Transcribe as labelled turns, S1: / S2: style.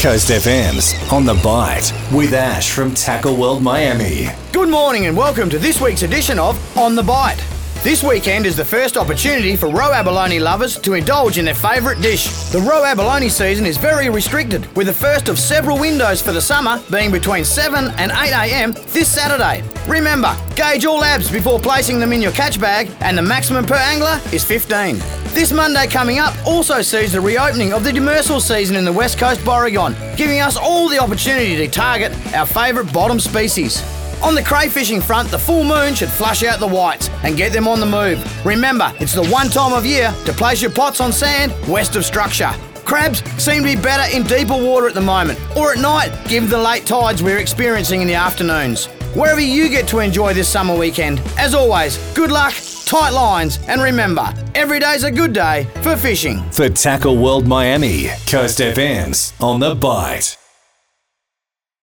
S1: Coast FM's On the Bite with Ash from Tackle World Miami.
S2: Good morning and welcome to this week's edition of On the Bite. This weekend is the first opportunity for roe abalone lovers to indulge in their favourite dish. The roe abalone season is very restricted, with the first of several windows for the summer being between 7 and 8 am this Saturday. Remember, gauge all abs before placing them in your catch bag, and the maximum per angler is 15. This Monday coming up also sees the reopening of the demersal season in the west coast Bioregion, giving us all the opportunity to target our favourite bottom species. On the crayfishing front, the full moon should flush out the whites and get them on the move. Remember, it's the one time of year to place your pots on sand west of structure. Crabs seem to be better in deeper water at the moment, or at night, given the late tides we're experiencing in the afternoons. Wherever you get to enjoy this summer weekend, as always, good luck, tight lines, and remember, every day's a good day for fishing.
S1: For Tackle World Miami, Coast FM's On the Bite.